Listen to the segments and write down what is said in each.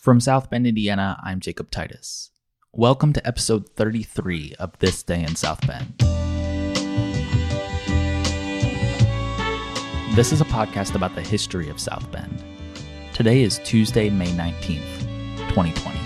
From South Bend, Indiana, I'm Jacob Titus. Welcome to episode 33 of This Day in South Bend. This is a podcast about the history of South Bend. Today is Tuesday, May 19th, 2020.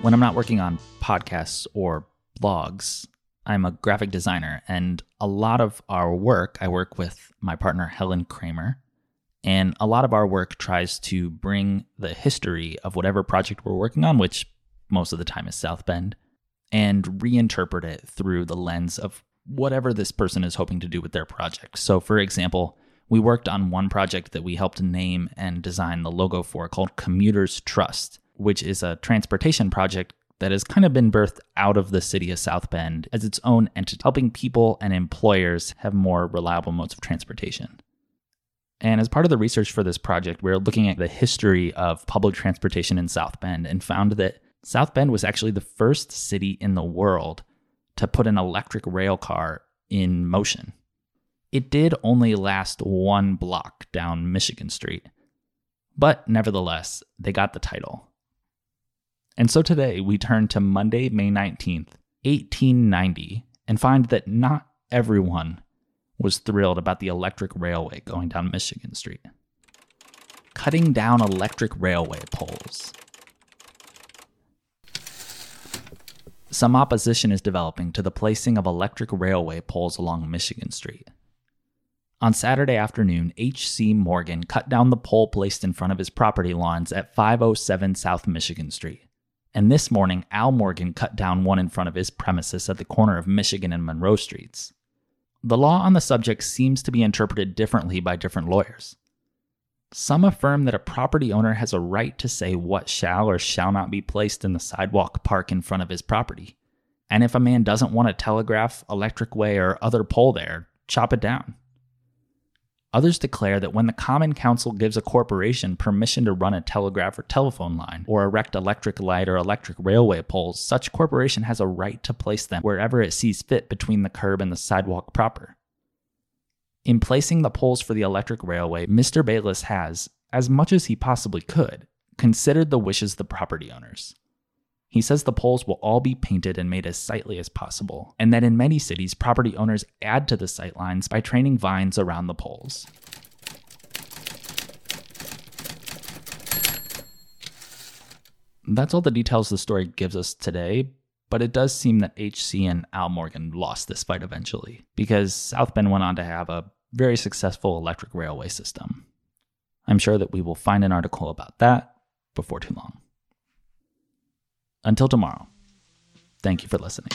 When I'm not working on podcasts or blogs, I'm a graphic designer. And a lot of our work, I work with my partner, Helen Kramer. And a lot of our work tries to bring the history of whatever project we're working on, which most of the time is South Bend, and reinterpret it through the lens of whatever this person is hoping to do with their project. So, for example, we worked on one project that we helped name and design the logo for called Commuters Trust which is a transportation project that has kind of been birthed out of the city of South Bend as its own entity, helping people and employers have more reliable modes of transportation. And as part of the research for this project, we are looking at the history of public transportation in South Bend and found that South Bend was actually the first city in the world to put an electric rail car in motion. It did only last one block down Michigan Street, but nevertheless, they got the title. And so today we turn to Monday, May 19th, 1890, and find that not everyone was thrilled about the electric railway going down Michigan Street. Cutting down electric railway poles. Some opposition is developing to the placing of electric railway poles along Michigan Street. On Saturday afternoon, H.C. Morgan cut down the pole placed in front of his property lawns at 507 South Michigan Street. And this morning, Al Morgan cut down one in front of his premises at the corner of Michigan and Monroe Streets. The law on the subject seems to be interpreted differently by different lawyers. Some affirm that a property owner has a right to say what shall or shall not be placed in the sidewalk park in front of his property. And if a man doesn't want a telegraph, electric way, or other pole there, chop it down. Others declare that when the Common Council gives a corporation permission to run a telegraph or telephone line, or erect electric light or electric railway poles, such corporation has a right to place them wherever it sees fit between the curb and the sidewalk proper. In placing the poles for the electric railway, Mr. Bayless has, as much as he possibly could, considered the wishes of the property owners. He says the poles will all be painted and made as sightly as possible, and that in many cities, property owners add to the sightlines by training vines around the poles. That's all the details the story gives us today, but it does seem that HC and Al Morgan lost this fight eventually, because South Bend went on to have a very successful electric railway system. I'm sure that we will find an article about that before too long. Until tomorrow, thank you for listening.